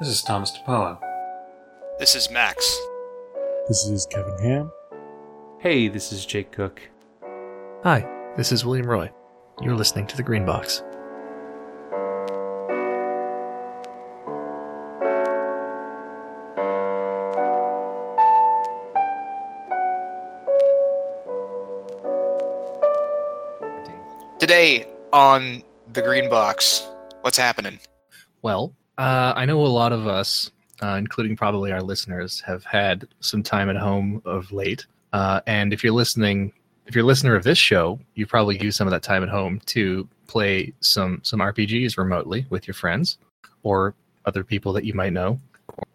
This is Thomas DePaulo. This is Max. This is Kevin Ham. Hey, this is Jake Cook. Hi, this is William Roy. You're listening to The Green Box. Today on the Green Box, what's happening? Well, uh, I know a lot of us, uh, including probably our listeners, have had some time at home of late. Uh, and if you're listening, if you're a listener of this show, you probably use some of that time at home to play some some RPGs remotely with your friends or other people that you might know.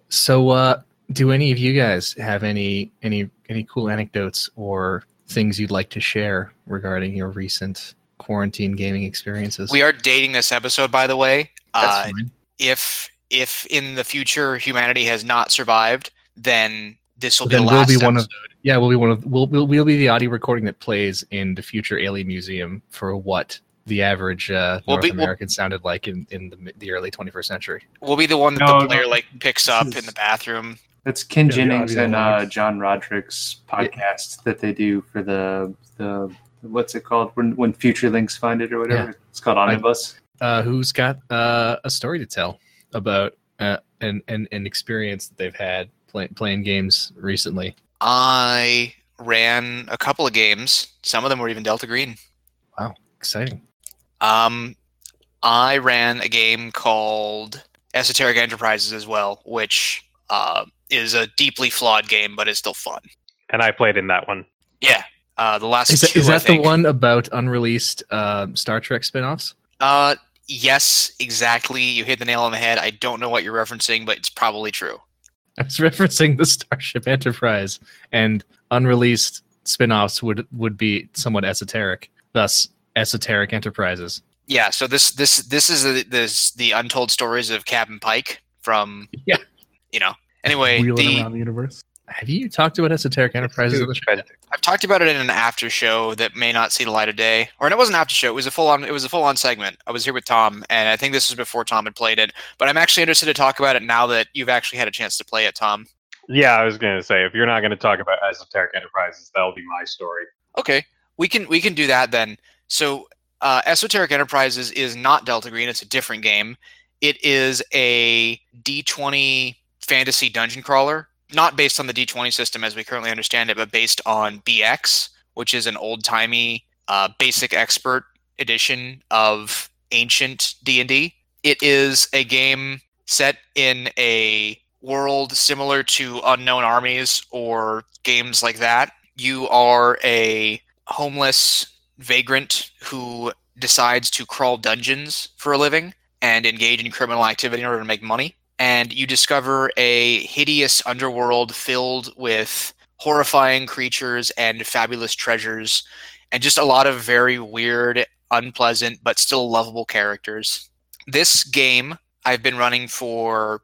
So, uh, do any of you guys have any any any cool anecdotes or things you'd like to share regarding your recent quarantine gaming experiences? We are dating this episode, by the way. That's Uh, fine. If if in the future humanity has not survived, then this will be then the we'll last be one of episode. yeah we'll be one of we'll, we'll we'll be the audio recording that plays in the future alien museum for what the average uh, We'll North be- we'll- American sounded like in in the, the early 21st century. We'll be the one that No, the player no. like picks up This in the bathroom. That's Ken Yeah, Jennings and uh. John Roderick's podcast that they do for the the what's it called when when Future Links find it or whatever. It's called Omnibus. Uh, who's got uh, a story to tell about uh, an, an an experience that they've had play, playing games recently? I ran a couple of games. Some of them were even Delta Green. Wow, exciting. Um, I ran a game called Esoteric Enterprises as well, which uh, is a deeply flawed game, but it's still fun. and I played in that one. Yeah, uh, the last Is that, two. is I that the one about unreleased um, Star Trek spin-offs? Uh, yes, exactly. You hit the nail on the head. I don't know what you're referencing, but it's probably true. I was referencing the Starship Enterprise, and unreleased spin-offs would would be somewhat esoteric. Thus, esoteric enterprises. Yeah. So this this this is the this the untold stories of Captain Pike from. Yeah. You know. Anyway, Wheeling the, around the universe. Have you talked about esoteric enterprises? on the? I've talked about it in an after show that may not see the light of day, or it wasn't an after show. It was a full on. It was a full on segment. I was here with Tom, and I think this was before Tom had played it. But I'm actually interested to talk about it now that you've actually had a chance to play it, Tom. Yeah, I was going to say if you're not going to talk about esoteric enterprises, that'll be my story. Okay, we can we can do that then. So, uh, Esoteric Enterprises is not Delta Green. It's a different game. It is a D20 fantasy dungeon crawler, not based on the D20 system as we currently understand it, but based on BX, which is an old timey uh, basic expert edition of ancient D&D. It is a game set in a world similar to Unknown Armies or games like that. You are a homeless vagrant who decides to crawl dungeons for a living and engage in criminal activity in order to make money. And you discover a hideous underworld filled with horrifying creatures and fabulous treasures, and just a lot of very weird, unpleasant, but still lovable characters. This game I've been running for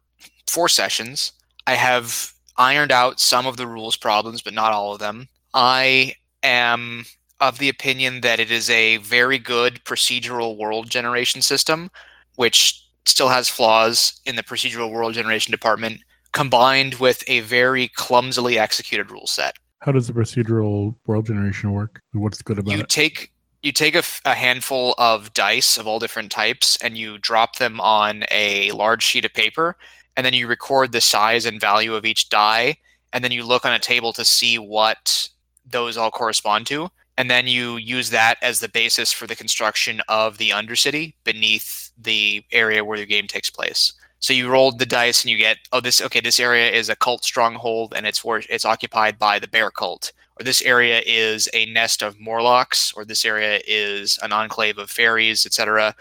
four sessions. I have ironed out some of the rules problems, but not all of them. I am of the opinion that it is a very good procedural world generation system, which still has flaws in the procedural world generation department, combined with a very clumsily executed rule set. How does the procedural world generation work? What's good about You it? take you take a, f- a handful of dice of all different types and you drop them on a large sheet of paper and then you record the size and value of each die and then you look on a table to see what those all correspond to and then you use that as the basis for the construction of the undercity beneath the area where the game takes place so you rolled the dice and you get oh this okay this area is a cult stronghold and it's where it's occupied by the bear cult or this area is a nest of Morlocks, or this area is an enclave of fairies, etc.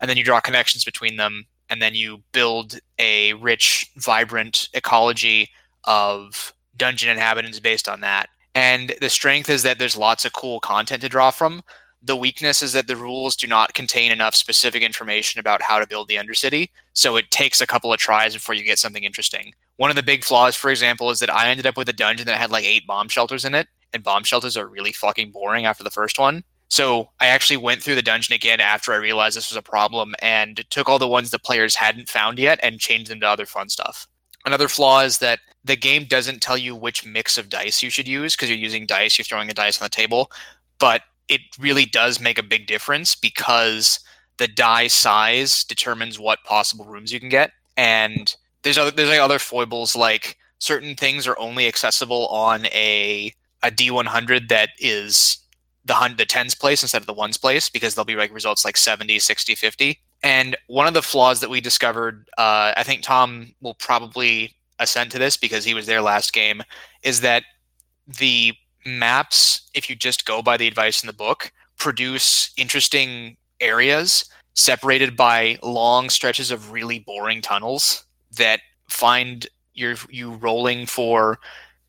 And then you draw connections between them, and then you build a rich, vibrant ecology of dungeon inhabitants based on that. And the strength is that there's lots of cool content to draw from. The weakness is that the rules do not contain enough specific information about how to build the Undercity, so it takes a couple of tries before you get something interesting. One of the big flaws, for example, is that I ended up with a dungeon that had like eight bomb shelters in it, and bomb shelters are really fucking boring after the first one. So I actually went through the dungeon again after I realized this was a problem and took all the ones the players hadn't found yet and changed them to other fun stuff. Another flaw is that the game doesn't tell you which mix of dice you should use because you're using dice, you're throwing a dice on the table, but it really does make a big difference because the die size determines what possible rooms you can get. And there's other there's like other foibles like certain things are only accessible on a a D100 that is the hun- the tens place instead of the ones place because there'll be like results like 70, 60, 50. And one of the flaws that we discovered, uh, I think Tom will probably assent to this because he was there last game, is that the maps, if you just go by the advice in the book, produce interesting areas separated by long stretches of really boring tunnels that find your you rolling for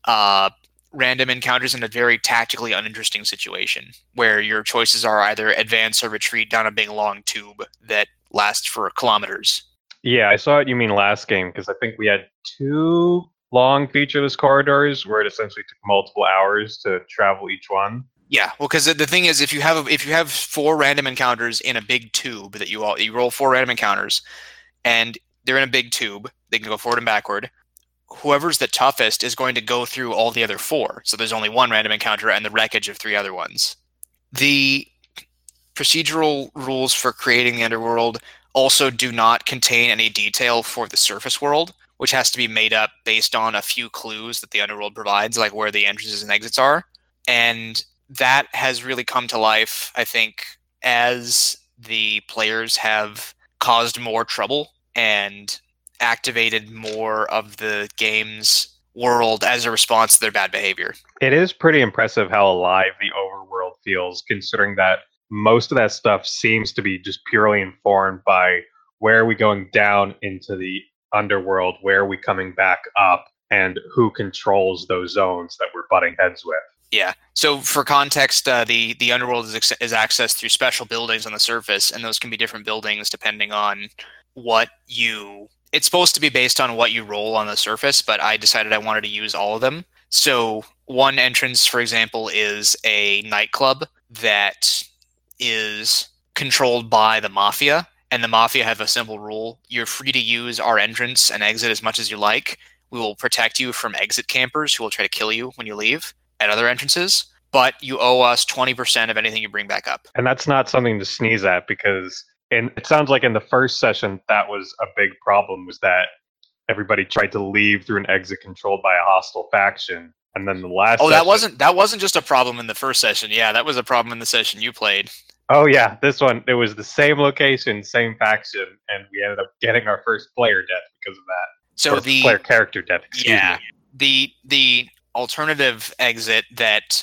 uh, random encounters in a very tactically uninteresting situation where your choices are either advance or retreat down a big long tube that lasts for kilometers. Yeah, I saw what you mean last game because I think we had two long featureless corridors where it essentially took multiple hours to travel each one. Yeah, well, because the thing is, if you have if you have four random encounters in a big tube that you all you roll four random encounters, and they're in a big tube, they can go forward and backward. Whoever's the toughest is going to go through all the other four. So there's only one random encounter and the wreckage of three other ones. The procedural rules for creating the underworld also do not contain any detail for the surface world, which has to be made up based on a few clues that the underworld provides, like where the entrances and exits are. And that has really come to life, I think, as the players have caused more trouble and activated more of the game's world as a response to their bad behavior. It is pretty impressive how alive the overworld feels, considering that most of that stuff seems to be just purely informed by where are we going down into the underworld, where are we coming back up, and who controls those zones that we're butting heads with. Yeah. So for context, uh, the the underworld is, ex- is accessed through special buildings on the surface, and those can be different buildings depending on what you. It's supposed to be based on what you roll on the surface, but I decided I wanted to use all of them. So one entrance, for example, is a nightclub that is controlled by the mafia, and the mafia have a simple rule: you're free to use our entrance and exit as much as you like. We will protect you from exit campers who will try to kill you when you leave at other entrances, but you owe us 20% of anything you bring back up. And that's not something to sneeze at because and it sounds like in the first session that was a big problem was that everybody tried to leave through an exit controlled by a hostile faction. And then the last Oh, that session- wasn't that wasn't just a problem in the first session. Yeah, that was a problem in the session you played. Oh yeah, this one it was the same location, same faction, and we ended up getting our first player death because of that. So Or the player character death, excuse yeah me. the the alternative exit that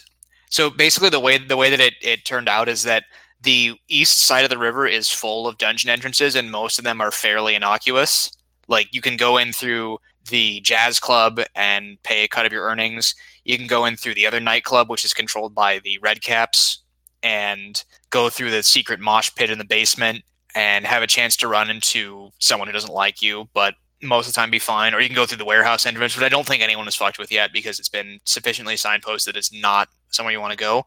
so basically the way the way that it, it turned out is that the east side of the river is full of dungeon entrances and most of them are fairly innocuous like you can go in through the jazz club and pay a cut of your earnings. You can go in through the other nightclub which is controlled by the red caps and go through the secret mosh pit in the basement and have a chance to run into someone who doesn't like you but most of the time be fine, or you can go through the warehouse entrance, which I don't think anyone has fucked with yet because it's been sufficiently signposted it's not somewhere you want to go.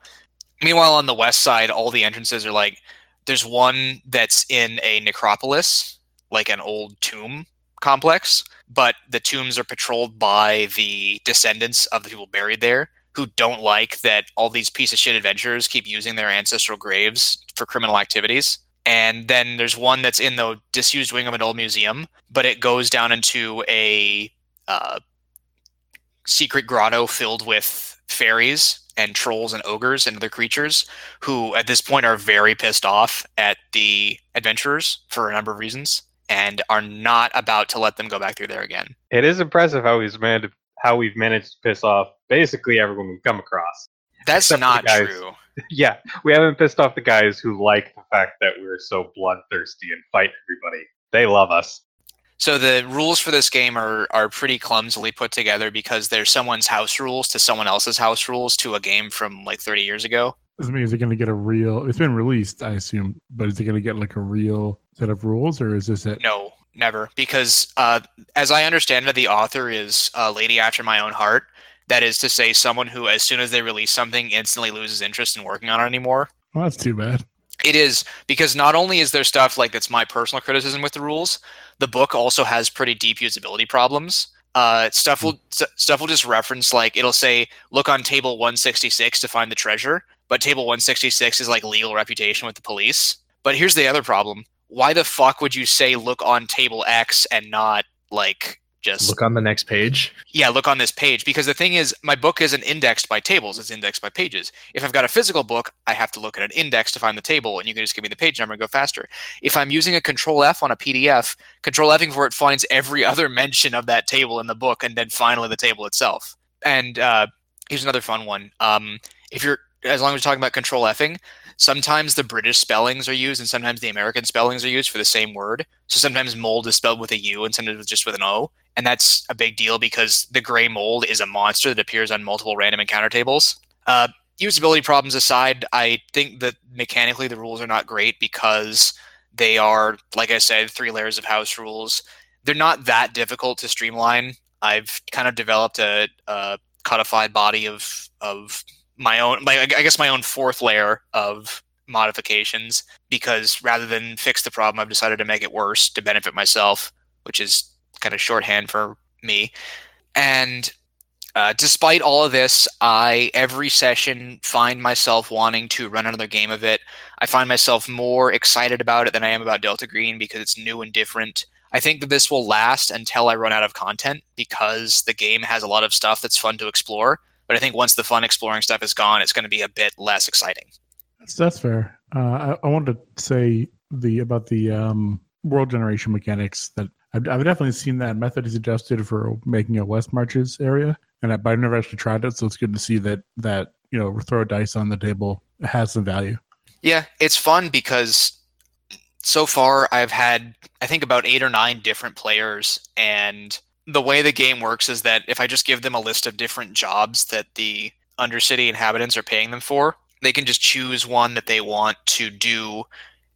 Meanwhile, on the west side, all the entrances are like there's one that's in a necropolis, like an old tomb complex, but the tombs are patrolled by the descendants of the people buried there who don't like that all these piece of shit adventurers keep using their ancestral graves for criminal activities. And then there's one that's in the disused wing of an old museum, but it goes down into a uh, secret grotto filled with fairies and trolls and ogres and other creatures who, at this point, are very pissed off at the adventurers for a number of reasons and are not about to let them go back through there again. It is impressive how we've managed how we've managed to piss off basically everyone we've come across. That's Except not guys- true. yeah, we haven't pissed off the guys who like the fact that we're so bloodthirsty and fight everybody. They love us. So the rules for this game are are pretty clumsily put together because there's someone's house rules to someone else's house rules to a game from like 30 years ago. Does it mean is it going to get a real? It's been released, I assume, but is it going to get like a real set of rules, or is this it? No, never. Because uh, as I understand it, the author is a lady after my own heart. That is to say, someone who, as soon as they release something, instantly loses interest in working on it anymore. Well, that's too bad. It is because not only is there stuff like that's my personal criticism with the rules, the book also has pretty deep usability problems. Uh, stuff will st- stuff will just reference like it'll say look on table 166 to find the treasure, but table 166 is like legal reputation with the police. But here's the other problem: why the fuck would you say look on table X and not like just Look on the next page. yeah, look on this page because the thing is, my book isn't indexed by tables; it's indexed by pages. If I've got a physical book, I have to look at an index to find the table, and you can just give me the page number and go faster. If I'm using a Control F on a PDF, Control Fing for it finds every other mention of that table in the book, and then finally the table itself. And uh, here's another fun one. Um, if you're as long as we're talking about Control Fing, sometimes the British spellings are used, and sometimes the American spellings are used for the same word. So sometimes mold is spelled with a U, and sometimes just with an O and that's a big deal because the gray mold is a monster that appears on multiple random encounter tables. Uh, usability problems aside, I think that mechanically the rules are not great because they are, like I said, three layers of house rules. They're not that difficult to streamline. I've kind of developed a, a codified body of of my own, my, I guess my own fourth layer of modifications because rather than fix the problem, I've decided to make it worse to benefit myself, which is kind of shorthand for me. And uh, despite all of this, I every session find myself wanting to run another game of it. I find myself more excited about it than I am about Delta Green because it's new and different. I think that this will last until I run out of content because the game has a lot of stuff that's fun to explore. But I think once the fun exploring stuff is gone, it's going to be a bit less exciting. That's, that's fair. Uh, I, I wanted to say the about the um, world generation mechanics that I've, I've definitely seen that method is adjusted for making a West Marches area, and I, but I've never actually tried it, so it's good to see that that you know throw a dice on the table has some value. Yeah, it's fun because so far I've had I think about eight or nine different players, and the way the game works is that if I just give them a list of different jobs that the Undercity inhabitants are paying them for, they can just choose one that they want to do,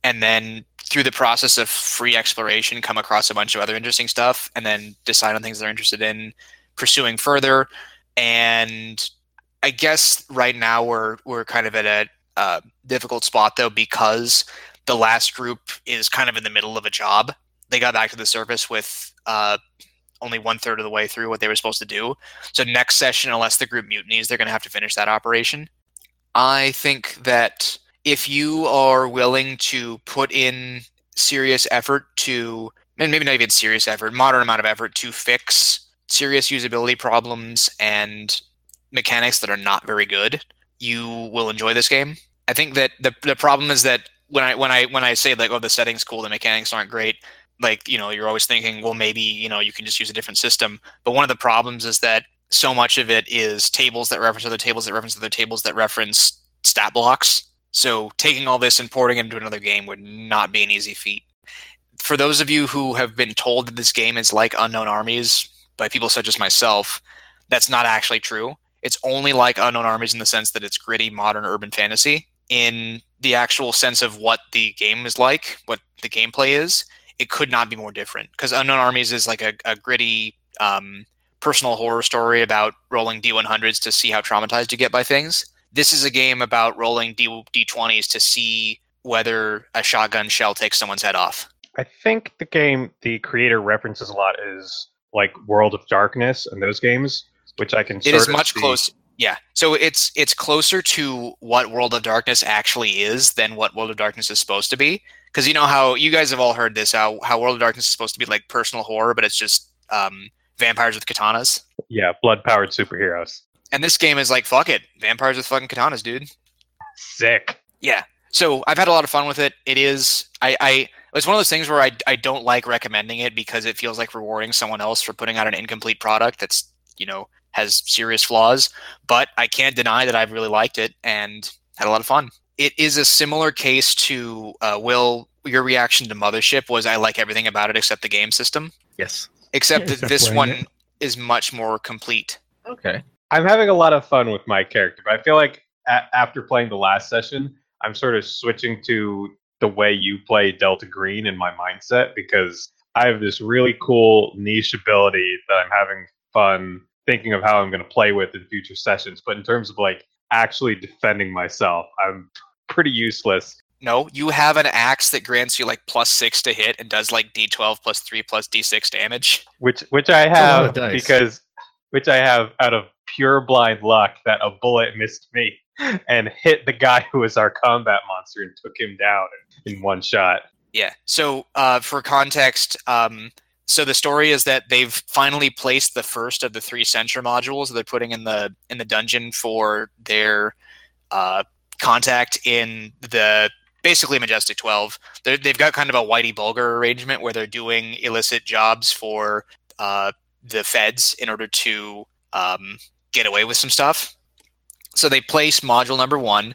and then through the process of free exploration, come across a bunch of other interesting stuff, and then decide on things they're interested in pursuing further. And I guess right now we're we're kind of at a uh, difficult spot though because the last group is kind of in the middle of a job. They got back to the surface with uh, only one third of the way through what they were supposed to do. So next session, unless the group mutinies, they're going to have to finish that operation. I think that if you are willing to put in serious effort to, and maybe not even serious effort, moderate amount of effort to fix serious usability problems and mechanics that are not very good, you will enjoy this game. I think that the the problem is that when I when I when I say like oh the settings cool, the mechanics aren't great, like you know you're always thinking well maybe you know you can just use a different system. But one of the problems is that so much of it is tables that reference other tables that reference other tables that reference stat blocks. So taking all this and porting it into another game would not be an easy feat. For those of you who have been told that this game is like Unknown Armies by people such as myself, that's not actually true. It's only like Unknown Armies in the sense that it's gritty, modern urban fantasy. In the actual sense of what the game is like, what the gameplay is, it could not be more different. Because Unknown Armies is like a, a gritty, um, personal horror story about rolling D100s to see how traumatized you get by things. This is a game about rolling D D20s to see whether a shotgun shell takes someone's head off. I think the game the creator references a lot is like World of Darkness and those games, which I can. It is much closer. Yeah, so it's it's closer to what World of Darkness actually is than what World of Darkness is supposed to be. Because you know how you guys have all heard this how how World of Darkness is supposed to be like personal horror, but it's just um, vampires with katanas. Yeah, blood powered superheroes. And this game is like fuck it, vampires with fucking katanas, dude. Sick. Yeah. So I've had a lot of fun with it. It is I, I it's one of those things where I, I don't like recommending it because it feels like rewarding someone else for putting out an incomplete product that's you know has serious flaws. But I can't deny that I've really liked it and had a lot of fun. It is a similar case to uh, Will. Your reaction to Mothership was I like everything about it except the game system. Yes. Except Yeah, that except this one it. is much more complete. Okay. I'm having a lot of fun with my character, but I feel like a- after playing the last session, I'm sort of switching to the way you play Delta Green in my mindset because I have this really cool niche ability that I'm having fun thinking of how I'm going to play with in future sessions. But in terms of like actually defending myself, I'm pretty useless. No, you have an axe that grants you like plus six to hit and does like d12 plus three plus d6 damage. which which I have of because which I have out of pure blind luck that a bullet missed me and hit the guy who was our combat monster and took him down in, in one shot. Yeah. So, uh, for context, um, so the story is that they've finally placed the first of the three censure modules that they're putting in the in the dungeon for their uh, contact in the basically Majestic 12. They're, they've got kind of a Whitey Bulger arrangement where they're doing illicit jobs for uh, the feds in order to um, get away with some stuff. So they place module number one.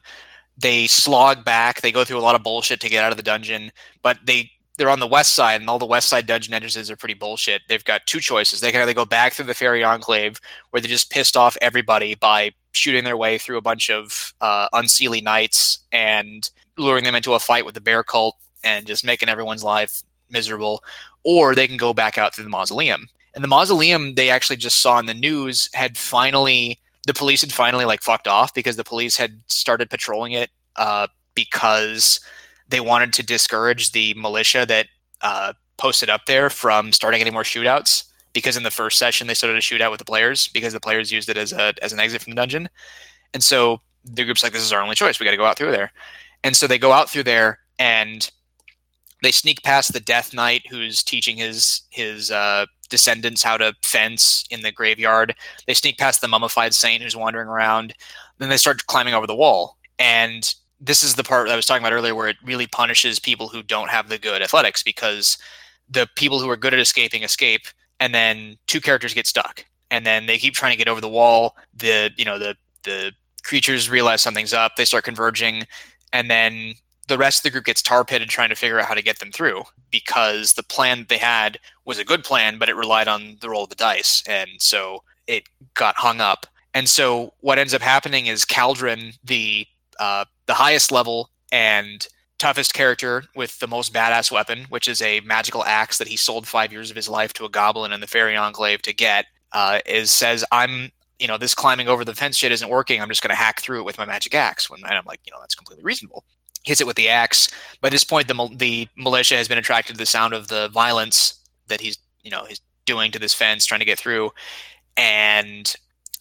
They slog back. They go through a lot of bullshit to get out of the dungeon, but they they're on the west side, and all the west side dungeon entrances are pretty bullshit. They've got two choices. They can either go back through the Fairy Enclave, where they just pissed off everybody by shooting their way through a bunch of uh, unseelie knights and luring them into a fight with the bear cult and just making everyone's life miserable, or they can go back out through the mausoleum. And the mausoleum they actually just saw in the news had finally the police had finally like fucked off because the police had started patrolling it uh, because they wanted to discourage the militia that uh, posted up there from starting any more shootouts because in the first session they started a shootout with the players because the players used it as a as an exit from the dungeon. And so the group's like this is our only choice. We got to go out through there. And so they go out through there and they sneak past the death knight who's teaching his his uh, descendants how to fence in the graveyard. They sneak past the mummified saint who's wandering around. Then they start climbing over the wall. And this is the part I was talking about earlier where it really punishes people who don't have the good athletics because the people who are good at escaping escape and then two characters get stuck and then they keep trying to get over the wall. The you know the the creatures realize something's up they start converging and then the rest of the group gets tar pitted trying to figure out how to get them through because the plan they had was a good plan but it relied on the roll of the dice and so it got hung up. And so what ends up happening is Caldron, the uh, the highest level and toughest character with the most badass weapon, which is a magical axe that he sold five years of his life to a goblin in the Fairy Enclave to get, uh, is says, "I'm, you know, this climbing over the fence shit isn't working. I'm just going to hack through it with my magic axe." When and I'm like, you know, that's completely reasonable. Hits it with the axe. By this point, the the militia has been attracted to the sound of the violence that he's, you know, he's doing to this fence, trying to get through, and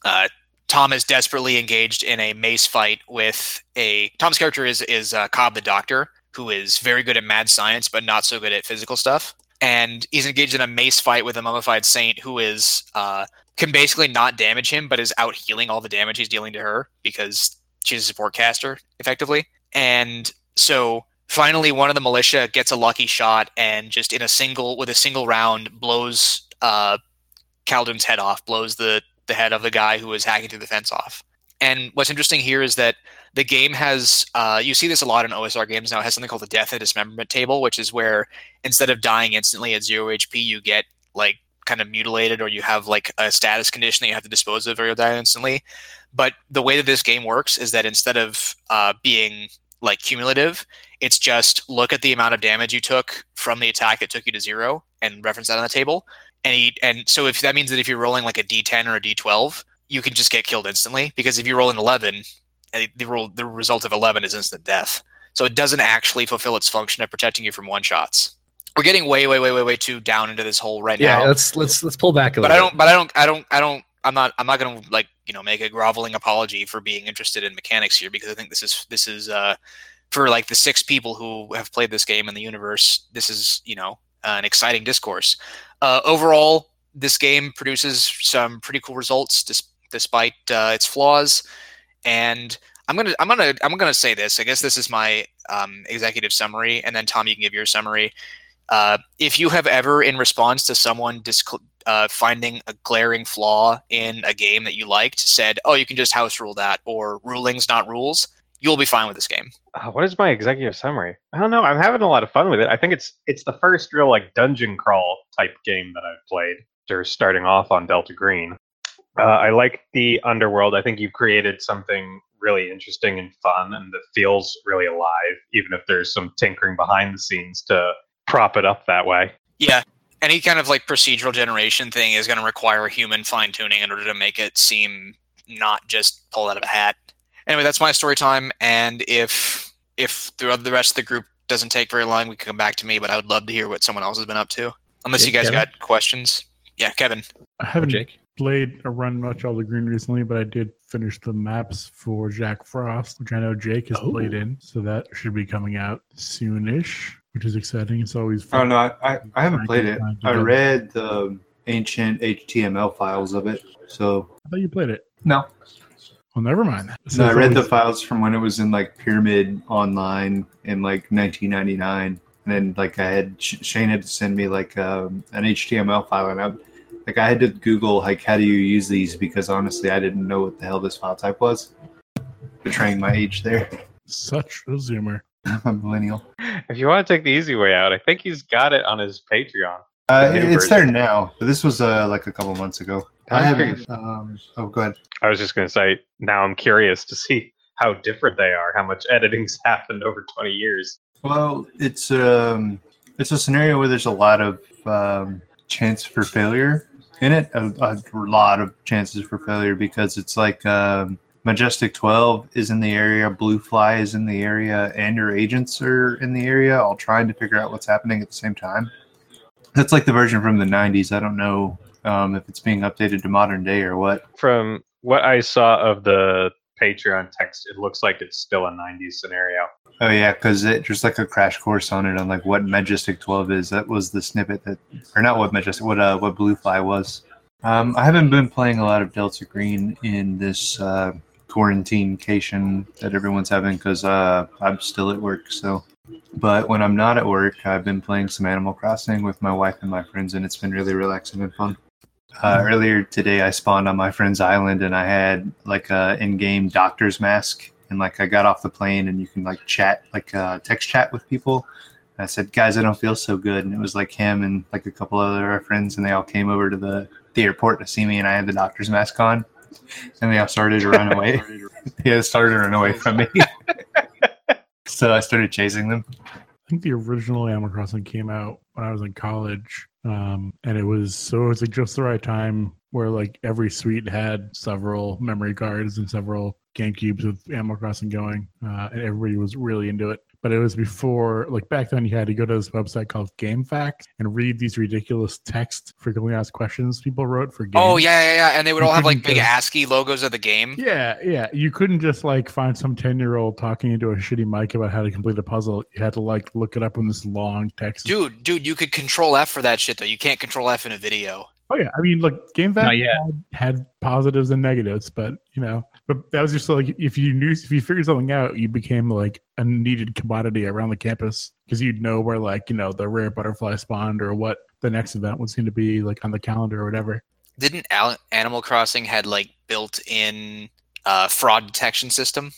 uh, Tom is desperately engaged in a mace fight with a Tom's character is is uh, Cobb the Doctor, who is very good at mad science but not so good at physical stuff. And he's engaged in a mace fight with a mummified saint who is uh, can basically not damage him, but is out healing all the damage he's dealing to her because she's a support caster effectively. And so finally, one of the militia gets a lucky shot and just in a single with a single round blows uh, head off, blows the the head of the guy who was hacking through the fence off. And what's interesting here is that the game has uh, you see this a lot in OSR games now. It has something called the death and dismemberment table, which is where instead of dying instantly at zero HP, you get like kind of mutilated or you have like a status condition that you have to dispose of or you'll die instantly. But the way that this game works is that instead of uh, being like cumulative, it's just look at the amount of damage you took from the attack that took you to zero and reference that on the table. And he, and so if that means that if you're rolling like a D10 or a D12, you can just get killed instantly because if you roll an 11, eh, the roll the result of 11 is instant death. So it doesn't actually fulfill its function of protecting you from one shots. We're getting way, way, way, way, way too down into this hole right Yeah, now. Yeah, let's let's let's pull back a but little. I don't, but I don't, I don't, I don't. I'm not, I'm not going to like you know make a groveling apology for being interested in mechanics here because I think this is this is uh, for like the six people who have played this game in the universe. This is you know an exciting discourse. Uh, overall, this game produces some pretty cool results dis- despite uh, its flaws. And I'm gonna I'm gonna I'm gonna say this. I guess this is my um, executive summary, and then Tom, you can give your summary. Uh, if you have ever, in response to someone disc- uh, finding a glaring flaw in a game that you liked, said, "Oh, you can just house rule that," or "Rulings, not rules," you'll be fine with this game. Uh, what is my executive summary? I don't know. I'm having a lot of fun with it. I think it's it's the first real like dungeon crawl type game that I've played. After starting off on Delta Green, uh, I like the underworld. I think you've created something really interesting and fun, and that feels really alive, even if there's some tinkering behind the scenes to prop it up that way. Yeah. Any kind of like procedural generation thing is going to require human fine tuning in order to make it seem not just pulled out of a hat. Anyway, that's my story time. And if if the the rest of the group doesn't take very long, we can come back to me. But I would love to hear what someone else has been up to. Unless Okay, you guys Kevin? got questions. Yeah, Kevin. I haven't Jake. played or run much Delta Green recently, but I did finish the maps for Jack Frost, which I know Jake has Oh. played in. So that should be coming out soonish, which is exciting. It's always fun. Oh fun. no, I, I, I haven't played it. I read the ancient HTML files of it. So I thought you played it. no, Well, never mind. So no, I it's read the files from when it was in like Pyramid Online in like 1999, and then like I had Shane had to send me like um, an HTML file, and I like I had to Google like how do you use these because honestly I didn't know what the hell this file type was. Betraying my age there. such a zoomer. I'm a millennial. If you want to take the easy way out, I think he's got it on his Patreon. Uh, The new it's there now, but this was uh, like a couple months ago. I I'm haven't. Um, oh, go ahead. I was just going to say, now I'm curious to see how different they are, how much editing's happened over 20 years. Well, it's um, it's a scenario where there's a lot of um, chance for failure in it. A, a lot of chances for failure because it's like um, Majestic 12 is in the area, Blue Fly is in the area, and your agents are in the area, all trying to figure out what's happening at the same time. That's like the version from the 90s. I don't know um, if it's being updated to modern day or what. From what I saw of the Patreon text, it looks like it's still a 90s scenario. Oh yeah, because it just like a crash course on it on like what Majestic 12 is. That was the snippet that, or not what Majestic, what uh, what Blue Fly was. Um, I haven't been playing a lot of Delta Green in this uh, quarantine cation that everyone's having because uh, I'm still at work. So, but when I'm not at work, I've been playing some Animal Crossing with my wife and my friends, and it's been really relaxing and fun. Uh, earlier today, I spawned on my friend's island, and I had like a in-game doctor's mask, and like I got off the plane, and you can like chat, like uh, text chat with people. And I said, "Guys, I don't feel so good," and it was like him and like a couple other friends, and they all came over to the the airport to see me, and I had the doctor's mask on, and they all started to run away. yeah, started to run away from me. so I started chasing them. I think the original Animal Crossing came out when I was in college, um, and it was so it was like just the right time where like every suite had several memory cards and several GameCubes with Animal Crossing going, uh, and everybody was really into it. But it was before, like back then, you had to go to this website called GameFAQ and read these ridiculous text frequently asked questions people wrote for oh, games. Oh yeah, yeah, yeah. And they would You all have like big just- ASCII logos of the game. Yeah, yeah. You couldn't just like find some 10 year old talking into a shitty mic about how to complete a puzzle. You had to like look it up in this long text. Dude, dude, you could control F for that shit though. You can't control F in a video. Oh, yeah. I mean, look, Game Not Fact yet. had, had positives and negatives, but you know, but that was just like if you knew, if you figured something out, you became like a needed commodity around the campus because you'd know where like, you know, the rare butterfly spawned or what the next event was going to be like on the calendar or whatever. Didn't Al- Animal Crossing had like built-in uh, fraud detection system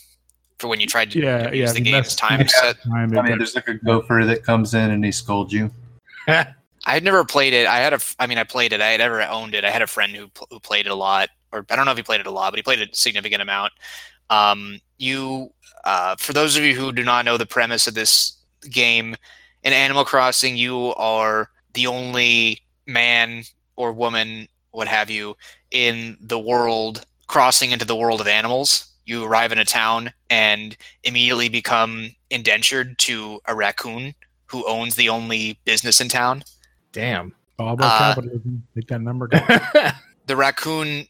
for when you tried to Yeah, use yeah, the I mean, game's time yeah. set? Time I mean, there's like a gopher that comes in and he scolds you. I had never played it. I had a, f- I mean, I played it. I had never owned it. I had a friend who who played it a lot, or I don't know if he played it a lot, but he played a significant amount. Um, you, uh, for those of you who do not know the premise of this game, in Animal Crossing, you are the only man or woman, what have you, in the world crossing into the world of animals. You arrive in a town and immediately become indentured to a raccoon who owns the only business in town. Damn. all about uh, capitalism. Make that number go. the raccoon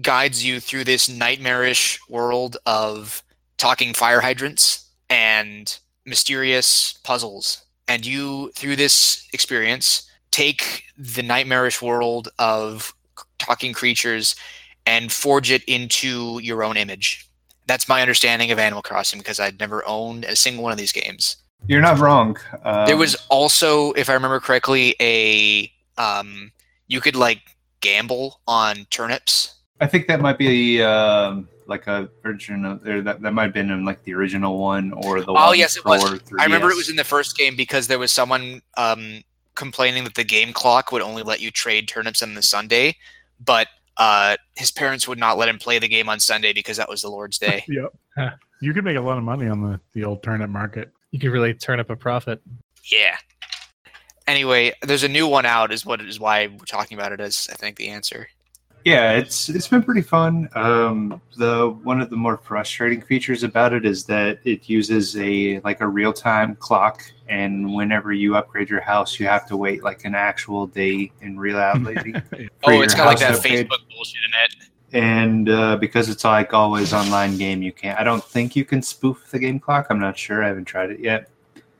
guides you through this nightmarish world of talking fire hydrants and mysterious puzzles. And you, through this experience, take the nightmarish world of talking creatures and forge it into your own image. That's my understanding of Animal Crossing because I'd never owned a single one of these games. You're not wrong. Um, There was also, if I remember correctly, a um, you could like gamble on turnips. I think that might be um, like a version of, or that, that might have been in like the original one or the Oh one yes, it was. 3DS. I remember it was in the first game because there was someone um, complaining that the game clock would only let you trade turnips on the Sunday, but uh, his parents would not let him play the game on Sunday because that was the Lord's Day. yep. You could make a lot of money on the, the old turnip market. You could really turn up a profit. yeah. Anyway, there's a new one out. Is what is why we're talking about it as I think the answer. Yeah, it's it's been pretty fun. Um, the one of the more frustrating features about it is that it uses a like a real time clock, and whenever you upgrade your house, you have to wait like an actual day in reality. for Oh, it's got like that upgrade. Facebook bullshit in it. And uh, because it's like always online game, you can't. I don't think you can spoof the game clock. I'm not sure. I haven't tried it yet.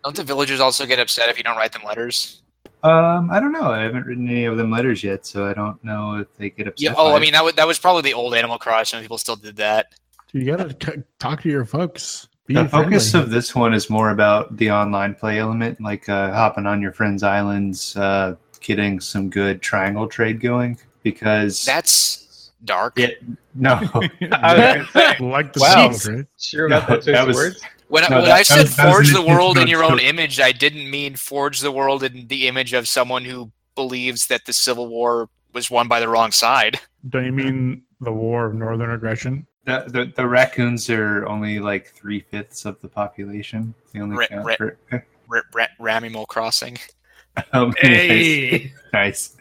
Don't the villagers also get upset if you don't write them letters? Um, I don't know. I haven't written any of them letters yet, so I don't know if they get upset. Yeah. Oh, by I it. mean that was that was probably the old Animal Crossing. when People still did that. You gotta c- talk to your folks. Be the focus friendly. of this one is more about the online play element, like uh, hopping on your friends' islands, uh, getting some good triangle trade going. Because That's dark. Yeah. no, I was say, like the Wow. sequel, right? sure No, about those that choice was- words. When, No, when that- I said was- that forge an the world in your own intentional image, I didn't mean forge the world in the image of someone who believes that the Civil War was won by the wrong side. Don't you mean the War of Northern Aggression? the, the the raccoons are only like three fifths of the population. They only Ra- count ra- for. R- Ra- Ramimul Crossing. Um, nice. nice.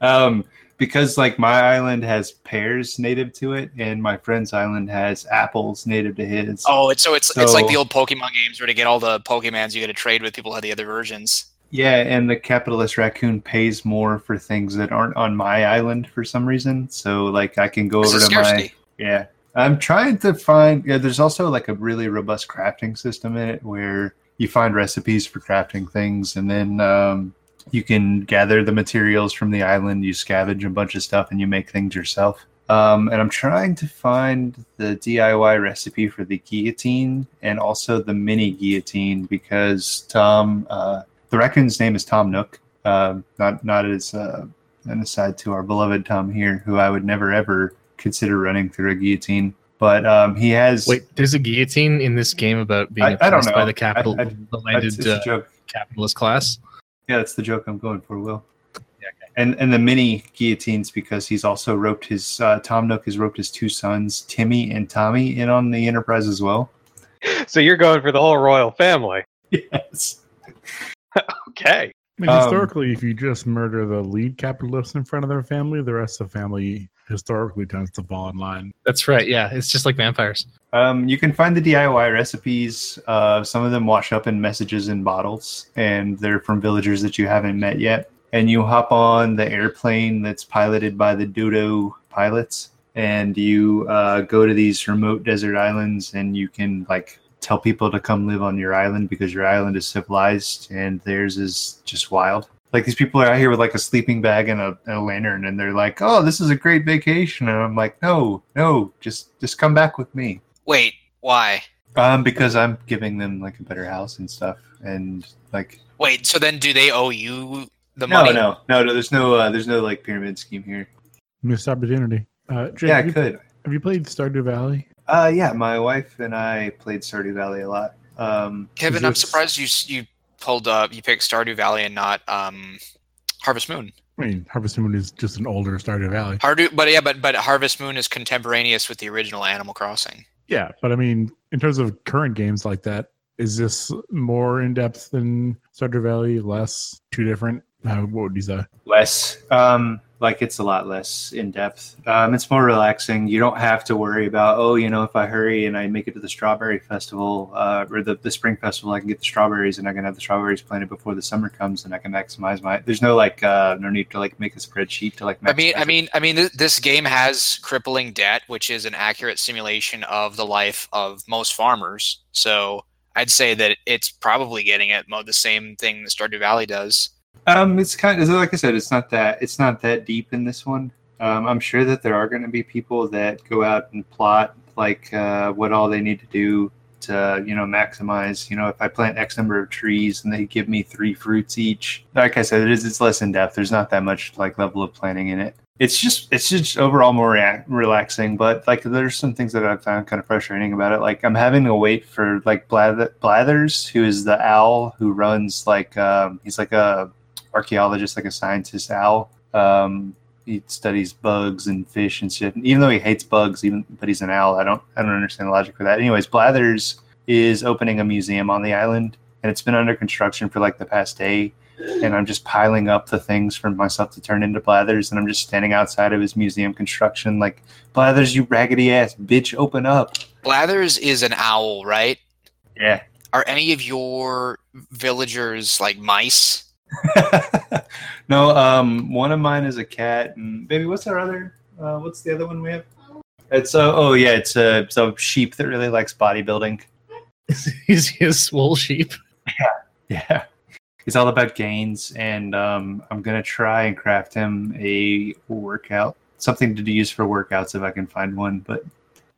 Um, because like my island has pears native to it, and my friend's island has apples native to his. Oh, it's so it's it's like the old Pokemon games where to get all the Pokemons you got to trade with people who had the other versions. Yeah, and the capitalist raccoon pays more for things that aren't on my island for some reason. So like I can go over to my scarcity. yeah. I'm trying to find yeah, there's also like a really robust crafting system in it where you find recipes for crafting things and then um, you can gather the materials from the island, you scavenge a bunch of stuff and you make things yourself. Um, and I'm trying to find the DIY recipe for the guillotine and also the mini guillotine because Tom, uh, the raccoon's name is Tom Nook. Um not not as uh, an aside to our beloved Tom here, who I would never ever consider running through a guillotine. But um, he has. Wait, there's a guillotine in this game about being I- I don't oppressed by the capital, I- I- the landed uh, capitalist class. Yeah, that's the joke I'm going for, Will. And and the mini guillotines because he's also roped his uh, Tom Nook has roped his two sons Timmy and Tommy in on the Enterprise as well. So you're going for the whole royal family. Yes. Okay. I mean, Um, historically, if you just murder the lead capitalist in front of their family, the rest of the family historically tends to fall in line. That's right. Yeah, it's just like vampires. Um, you can find the DIY recipes. Uh, some of them wash up in messages in bottles, and they're from villagers that you haven't met yet. And you hop on the airplane that's piloted by the Dodo pilots, and you uh, go to these remote desert islands, and you can like tell people to come live on your island because your island is civilized and theirs is just wild. Like these people are out here with like a sleeping bag and a, and a lantern, and they're like, "Oh, this is a great vacation," and I'm like, "No, no, just just come back with me." Wait, why? Um, because I'm giving them like a better house and stuff, and like Wait, so then do they owe you the no, money? no, no, no. There's no, uh, there's no like pyramid scheme here. Missed opportunity. Uh, Jake, yeah, I have, you, could. have you played Stardew Valley? Uh, yeah, my wife and I played Stardew Valley a lot. Um, Kevin, I'm surprised you you pulled up you picked Stardew Valley and not um Harvest Moon. I mean, Harvest Moon is just an older Stardew Valley. Hardu, but yeah, but but Harvest Moon is contemporaneous with the original Animal Crossing. Yeah, but I mean, in terms of current games like that, is this more in depth than Stardew Valley? Less? Too different? Uh, what would you say? less um like it's a lot less in depth um it's more relaxing you don't have to worry about oh you know if i hurry and i make it to the strawberry festival uh or the, the spring festival i can get the strawberries and i can have the strawberries planted before the summer comes and i can maximize my there's no like uh no need to like make a spreadsheet to like I mean, I mean, I mean, th- this game has crippling debt, which is an accurate simulation of the life of most farmers. So I'd say that it's probably getting at the same thing that Stardew Valley does. Um, it's kind of like I said, it's not that it's not that deep in this one. Um, I'm sure that there are going to be people that go out and plot like uh, what all they need to do to you know maximize. You know, if I plant X number of trees and they give me three fruits each, like I said, it is it's less in depth. There's not that much like level of planning in it. It's just it's just overall more rea- relaxing. But like there's some things that I've found kind of frustrating about it. Like I'm having to wait for like Blather- Blathers, who is the owl who runs like um, he's like a archaeologist, like a scientist owl. Um, he studies bugs and fish and shit. And even though he hates bugs, even but he's an owl, I don't I don't understand the logic for that. Anyways, Blathers is opening a museum on the island, and it's been under construction for like the past day. and I'm just piling up the things for myself to turn into Blathers, and I'm just standing outside of his museum construction, like Blathers, you raggedy ass bitch, open up. Blathers is an owl, right? Yeah. Are any of your villagers like mice? no, um, one of mine is a cat, and baby, what's our other? Uh, what's the other one we have? It's uh, oh yeah, it's a it's a sheep that really likes bodybuilding. He's a swole sheep. Yeah, he's all about gains, and um, I'm gonna try and craft him a workout, something to use for workouts if I can find one. But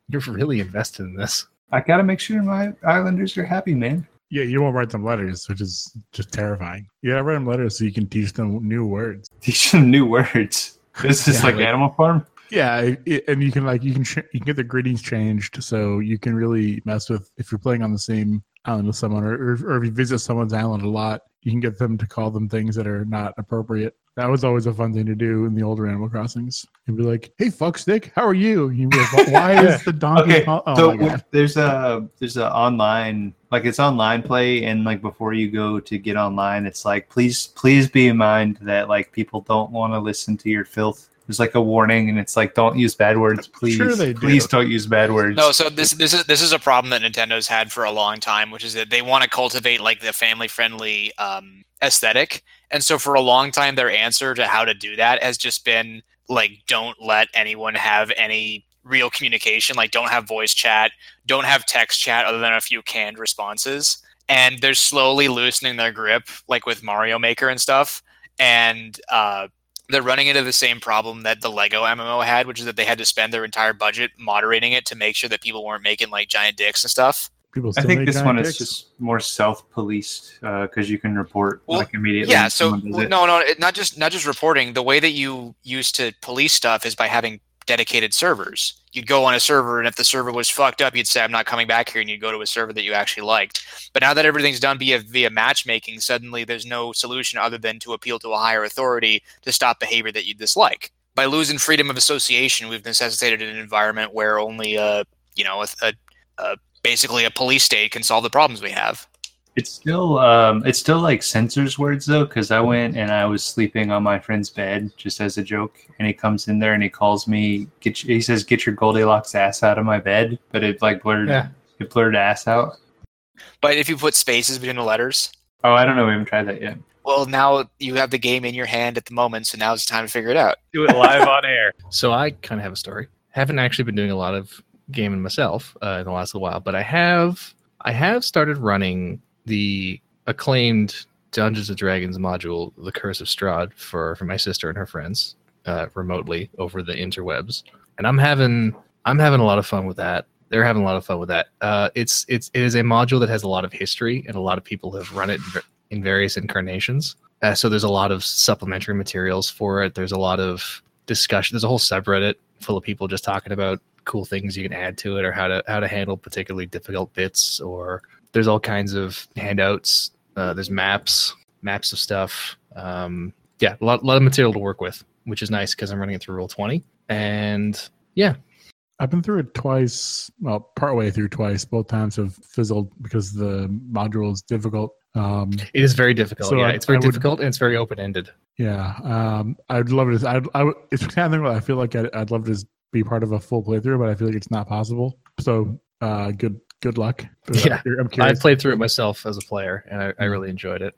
You're really invested in this. I gotta make sure my islanders are happy, man. Yeah, you won't write them letters, which is just terrifying. You gotta write them letters so you can teach them new words. Teach them new words. This is Yeah, like like- Animal Farm. Yeah, it- it- and you can like you can ch- you can get the greetings changed so you can really mess with if you're playing on the same island with someone or, or, or if you visit someone's island a lot, you can get them to call them things that are not appropriate. That was always a fun thing to do in the older Animal Crossings. You'd be like, "Hey, fuck stick, how are you?" You'd be like, "Why is the donkey?" Okay, call-" Oh so there's a there's a online like it's online play and like before you go to get online it's like please please be in mind that like people don't want to listen to your filth there's like a warning and it's like don't use bad words please Sure they do. please don't use bad words. No, so this this is this is a problem that Nintendo's had for a long time, which is that they want to cultivate like the family friendly um, aesthetic, and so for a long time, their answer to how to do that has just been like, don't let anyone have any real communication, like don't have voice chat, don't have text chat other than a few canned responses, and they're slowly loosening their grip, like with Mario Maker and stuff, and uh, they're running into the same problem that the Lego MMO had, which is that they had to spend their entire budget moderating it to make sure that people weren't making like giant dicks and stuff. People I think this one dicks. is just more self-policed uh, because you can report Well, like immediately. Yeah, so well, no, no, it, not just not just reporting. The way that you used to police stuff is by having dedicated servers. You'd go on a server, and if the server was fucked up, you'd say, "I'm not coming back here," and you'd go to a server that you actually liked. But now that everything's done via via matchmaking, suddenly there's no solution other than to appeal to a higher authority to stop behavior that you dislike. By losing freedom of association, we've necessitated an environment where only a you know a, a, a basically a police state can solve the problems we have. It's still um it's still like censors words though because I went and I was sleeping on my friend's bed just as a joke and he comes in there and he calls me get he says get your Goldilocks ass out of my bed but it like blurred Yeah. it blurred ass out. But if you put spaces between the letters, Oh, I don't know. We haven't tried that yet. Well, now you have the game in your hand at the moment, so now it's time to figure it out. Do it live on air. So I kind of have a story. Haven't actually been doing a lot of gaming myself uh, in the last little while, but I have I have started running the acclaimed Dungeons and Dragons module, The Curse of Strahd, for for my sister and her friends uh, remotely over the interwebs, and I'm having I'm having a lot of fun with that. They're having a lot of fun with that. Uh, it's it's it is a module that has a lot of history, and a lot of people have run it in various incarnations. Uh, so there's a lot of supplementary materials for it. There's a lot of discussion. There's a whole subreddit full of people just talking about cool things you can add to it or how to how to handle particularly difficult bits. Or there's all kinds of handouts. Uh, there's maps, maps of stuff. Um, yeah, a lot, lot of material to work with, which is nice because I'm running it through Roll Twenty. And yeah, I've been through it twice. Well, partway through twice. Both times have fizzled because the module is difficult. Um, it is very difficult. So yeah, I- it's very I would- difficult and it's very open ended. yeah, um, I'd love it. I'd, I would, it's kind of I feel like I'd, I'd love to be part of a full playthrough, but I feel like it's not possible. So, uh, good good luck. Yeah, I'm I played through it myself as a player, and I, I really enjoyed it.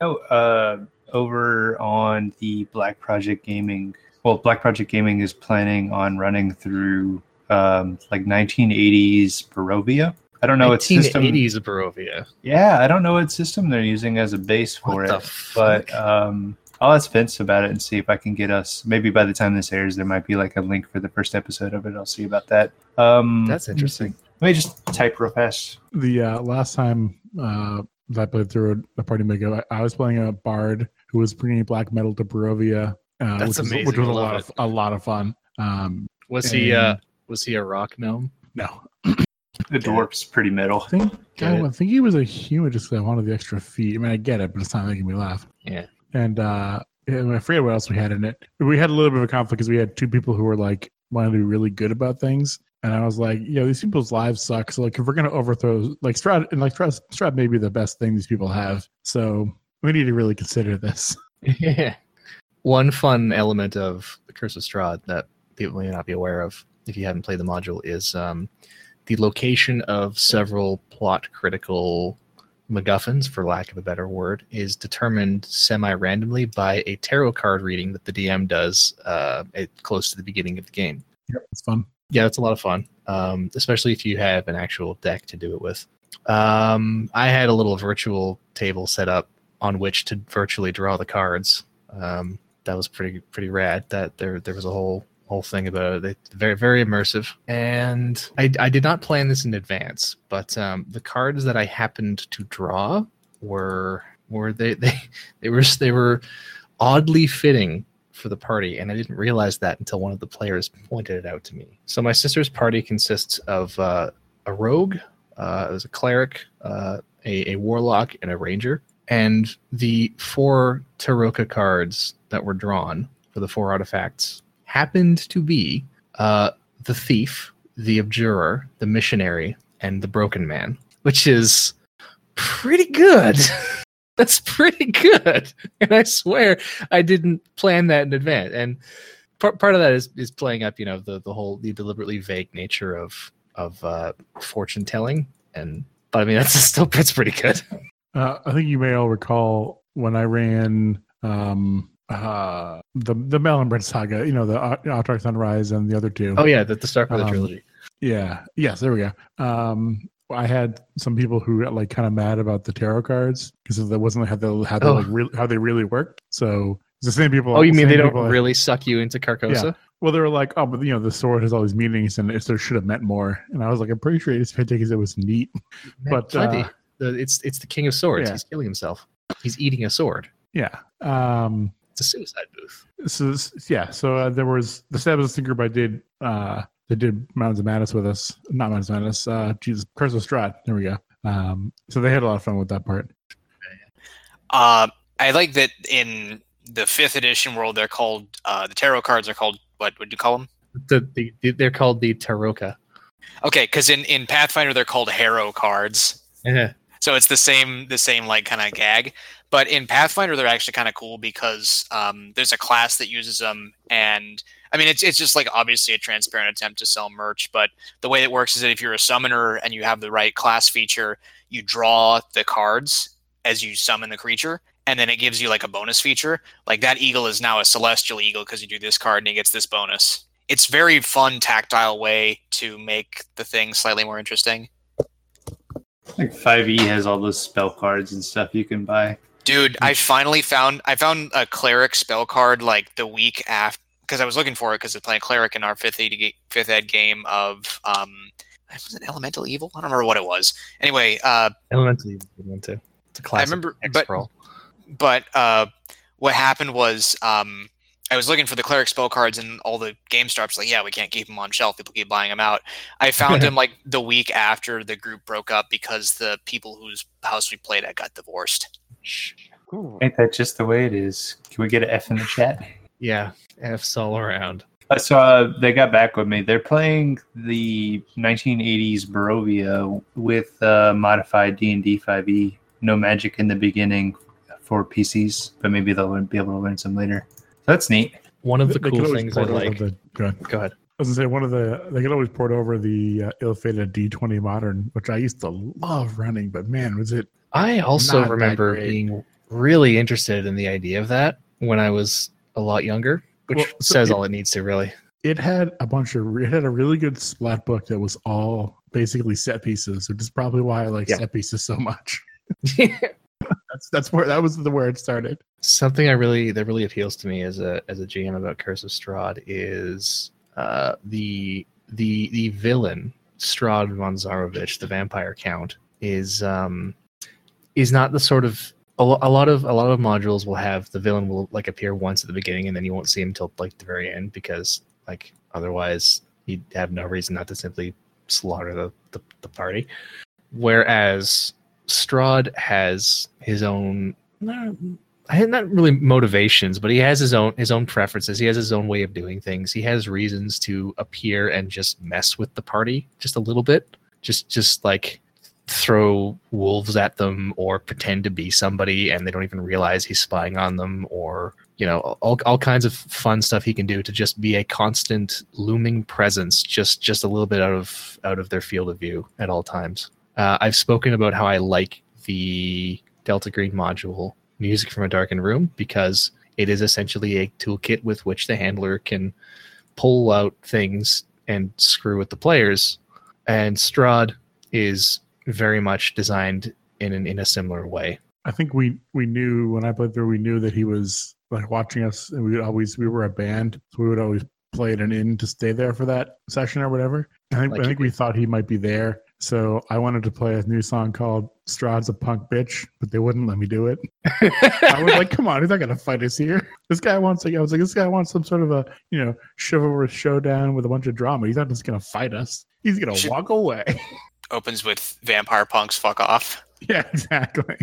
Oh, uh, over on the Black Project Gaming. Well, Black Project Gaming is planning on running through um, like 1980s Barovia. I don't know what system. 1980s of Barovia. Yeah, I don't know what system they're using as a base for What the it. But um, I'll ask Vince about it and see if I can get us. Maybe by the time this airs, there might be like a link for the first episode of it. I'll see about that. Um, That's let me see. interesting. Let me just type real fast. the uh, last time uh, that I played through a party maker, I, I was playing a bard who was bringing black metal to Barovia. Uh, That's which was, amazing. Which was I a love lot of a lot of fun. Um, Was he uh was he a rock gnome? no, The dwarf's pretty metal. I think Get I, it? I think he was a human just 'cause I wanted the extra feet. I mean, I get it, but it's not making me laugh. Yeah. And uh, and I forget what else we had in it. We had a little bit of a conflict because we had two people who were like wanted to be really good about things, and I was like, yeah, these people's lives suck. So like, if we're gonna overthrow like Strahd and like Strahd, Strahd may be the best thing these people have. So we need to really consider this. Yeah. One fun element of the Curse of Strahd that people may not be aware of if you haven't played the module is um, the location of several plot critical MacGuffins, for lack of a better word, is determined semi randomly by a tarot card reading that the DM does uh, at, close to the beginning of the game. Yep, it's fun. Yeah, it's a lot of fun, um, especially if you have an actual deck to do it with. Um, I had a little virtual table set up on which to virtually draw the cards. Um, that was pretty pretty rad. That there there was a whole whole thing about it. It's very very immersive. And I I did not plan this in advance, but um, the cards that I happened to draw were were they they they were they were oddly fitting for the party, and I didn't realize that until one of the players pointed it out to me. So my sister's party consists of uh, a rogue, uh, there's a cleric, uh, a, a warlock, and a ranger. And the four Tarokka cards that were drawn for the four artifacts happened to be uh, the thief, the abjurer, the missionary, and the broken man, which is pretty good. That's pretty good. And I swear I didn't plan that in advance. And part, part of that is, is playing up, you know, the, the whole the deliberately vague nature of of uh, fortune telling. And but I mean that's still it's pretty good. Uh, I think you may all recall when I ran um, uh, the the Melonbread saga. You know, the Otterk Sunrise and the other two. Oh yeah, the, the the Um, trilogy. Yeah. Yes. There we go. Um, I had some people who got like kind of mad about the tarot cards because that wasn't how they how they Oh. like re- how they really worked. So it's the same people. Oh, you mean they don't really suck you into Carcosa? Well, they were like, oh, but you know, the sword has all these meanings, and it there should have meant more. And I was like, I'm pretty sure it's because it was neat. But, plenty. uh, The- it's it's the king of swords. yeah. He's killing himself. He's eating a sword. Yeah. Um. It's a suicide booth. So this- yeah. So uh, there was the Sabbath group I did. Uh, they did Mountains of Madness with us. Not Mountains of Madness. Uh, Jesus, Curse of Strahd. There we go. Um. So they had a lot of fun with that part. Uh, I like that in the fifth edition world, they're called uh, the tarot cards are called what would you call them? The, the, the- they're called the Tarokka. Okay, because in in Pathfinder they're called Harrow cards. Yeah. So it's the same the same like kind of gag. But in Pathfinder they're actually kind of cool because um, there's a class that uses them, and I mean it's it's just like obviously a transparent attempt to sell merch. But the way it works is that if you're a summoner and you have the right class feature, you draw the cards as you summon the creature. And then it gives you like a bonus feature. Like that eagle is now a celestial eagle because you do this card and he gets this bonus. It's very fun, tactile way to make the thing slightly more interesting. Like 5e has all those spell cards and stuff you can buy. Dude, I finally found I found a cleric spell card like the week after because I was looking for it because I playing cleric in our fifth ed fifth ed game of um was it elemental evil? I don't remember what it was. Anyway, uh, Elementally, you one too. It's a I classic. I remember, X but but uh, what happened was um, I was looking for the cleric spell cards, and all the game starts like, yeah, we can't keep them on shelf. People keep buying them out. I found them like the week after the group broke up because the people whose house we played at got divorced. Ain't that just the way it is? Can we get an F in the chat? Yeah, F's all around. Uh, So uh, they got back with me. They're playing the 1980s Barovia with uh, modified D&D 5e. No magic in the beginning for PCs, but maybe they'll be able to learn some later. So that's neat. One of the They cool always things I port over like. The, go ahead. Go ahead. I was gonna say one of the they could always port over the uh, ill-fated D20 modern, which I used to love running, but man, was it I also remember being really interested in the idea of that when I was a lot younger, which Well, so says it- all it needs to really. it had a bunch of it had a really good splat book that was all basically set pieces, which is probably why I like Yeah. set pieces so much. That's that's where that was the where it started. Something I really that really appeals to me as a as a GM about Curse of Strahd is uh, the the the villain Strahd von Zarovich, the vampire count, is um is not the sort of a, lot of a lot of modules will have the villain will like appear once at the beginning and then you won't see him till like the very end because like otherwise you'd have no reason not to simply slaughter the, the, the party. Whereas Strahd has his own not, not really motivations, but he has his own his own preferences. He has his own way of doing things. He has reasons to appear and just mess with the party just a little bit. Just just like throw wolves at them or pretend to be somebody and they don't even realize he's spying on them or you know all, all kinds of fun stuff he can do to just be a constant looming presence just just a little bit out of out of their field of view at all times. Uh, i've spoken about how i like the delta green module music from a darkened room because it is essentially a toolkit with which the handler can pull out things and screw with the players. And Strahd is very much designed in an, in a similar way. I think we we knew when I played through, we knew that he was like watching us, and we would always we were a band, so we would always play at an inn to stay there for that session or whatever. I think Like I think we thought he might be there, so I wanted to play a new song called "Strahd's a Punk Bitch," but they wouldn't let me do it. I was like, "Come on, he's not gonna fight us here. This guy wants like I was like, this guy wants some sort of a you know chivalrous showdown with a bunch of drama. He's not just gonna fight us. He's gonna Should- walk away." Opens with vampire punks fuck off. yeah, exactly.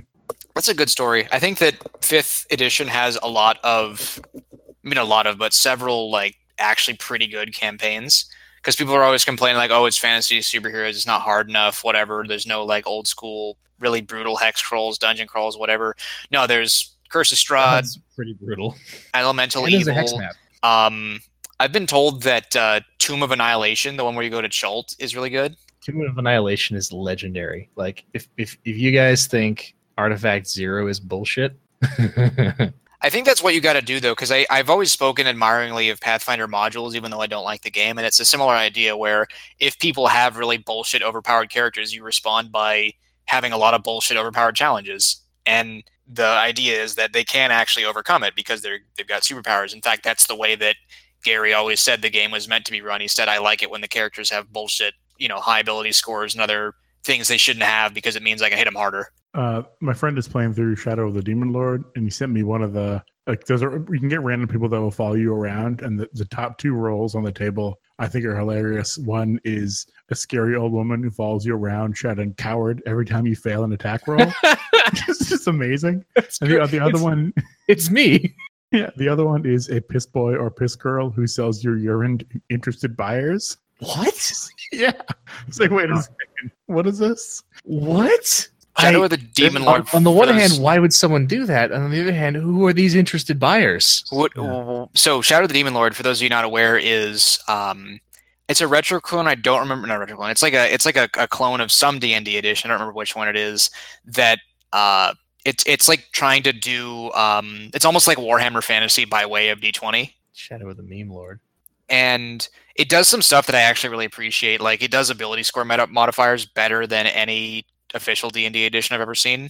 That's a good story. I think that fifth edition has a lot of, I mean, a lot of, but several like actually pretty good campaigns. Because people are always complaining like, oh, it's fantasy superheroes, it's not hard enough, whatever. There's no like old school, really brutal hex crawls, dungeon crawls, whatever. No, there's Curse of Strahd, That's pretty brutal. Elemental Evil. a hex map. Um, I've been told that uh, Tomb of Annihilation, the one where you go to Chult, is really good. Tomb of Annihilation is legendary. Like if if if you guys think Artifact Zero is bullshit, I think that's what you got to do though, because I've always spoken admiringly of Pathfinder modules, even though I don't like the game. And it's a similar idea where if people have really bullshit overpowered characters, you respond by having a lot of bullshit overpowered challenges. And the idea is that they can actually overcome it because they're they've got superpowers. In fact, that's the way that Gary always said the game was meant to be run. He said, "I like it when the characters have bullshit, you know, high ability scores and other things they shouldn't have because it means I can hit them harder." Uh, my friend is playing through Shadow of the Demon Lord, and he sent me one of the like. Those are you can get random people that will follow you around, and the, the top two rolls on the table I think are hilarious. One is a scary old woman who follows you around, shouting "coward" every time you fail an attack roll. it's just amazing. And the, the other It's- one, it's me. yeah, the other one is a piss boy or piss girl who sells your urine to interested buyers. What? Yeah, it's like wait a second, what is this? What? Shadow I- of the Demon on, Lord. on the for one those- hand, why would someone do that? And on the other hand, who are these interested buyers? What, Yeah. So, Shadow of the Demon Lord, for those of you not aware, is um, it's a retro clone. I don't remember not retro clone. It's like a it's like a, a clone of some D and D edition. I don't remember which one it is. That uh, it's it's like trying to do um, it's almost like Warhammer Fantasy by way of D twenty, Shadow of the Meme Lord. and it does some stuff that I actually really appreciate. Like it does ability score modifiers better than any official D and D edition I've ever seen.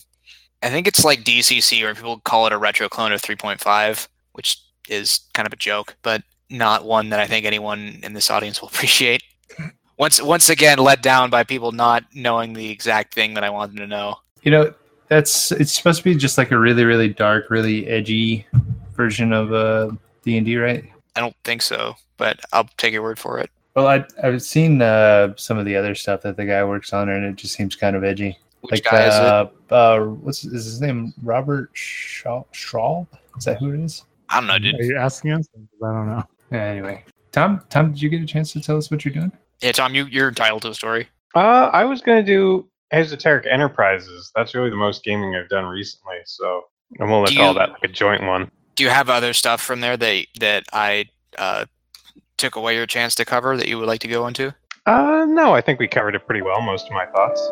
I think it's like DCC, or people call it a retro clone of 3.5, which is kind of a joke, but not one that I think anyone in this audience will appreciate. Once, once again, let down by people not knowing the exact thing that I wanted to know. You know, that's it's supposed to be just like a really, really dark, really edgy version of uh D and D, right? I don't think so, but I'll take your word for it. Well, I I've seen uh, some of the other stuff that the guy works on, and it just seems kind of edgy. Which like guy is it? uh, uh, what's is his name? Robert Shaw Straub? Is that who it is? I don't know, dude. Are you asking us? I don't know. Yeah, anyway, Tom, Tom, did you get a chance to tell us what you're doing? Yeah, Tom, you, you're entitled to a story. Uh, I was gonna do Esoteric Enterprises. That's really the most gaming I've done recently. So I'm willing to Do call you- that like a joint one. Do you have other stuff from there that that I uh, took away your chance to cover that you would like to go into? Uh, no, I think we covered it pretty well. Most of my thoughts.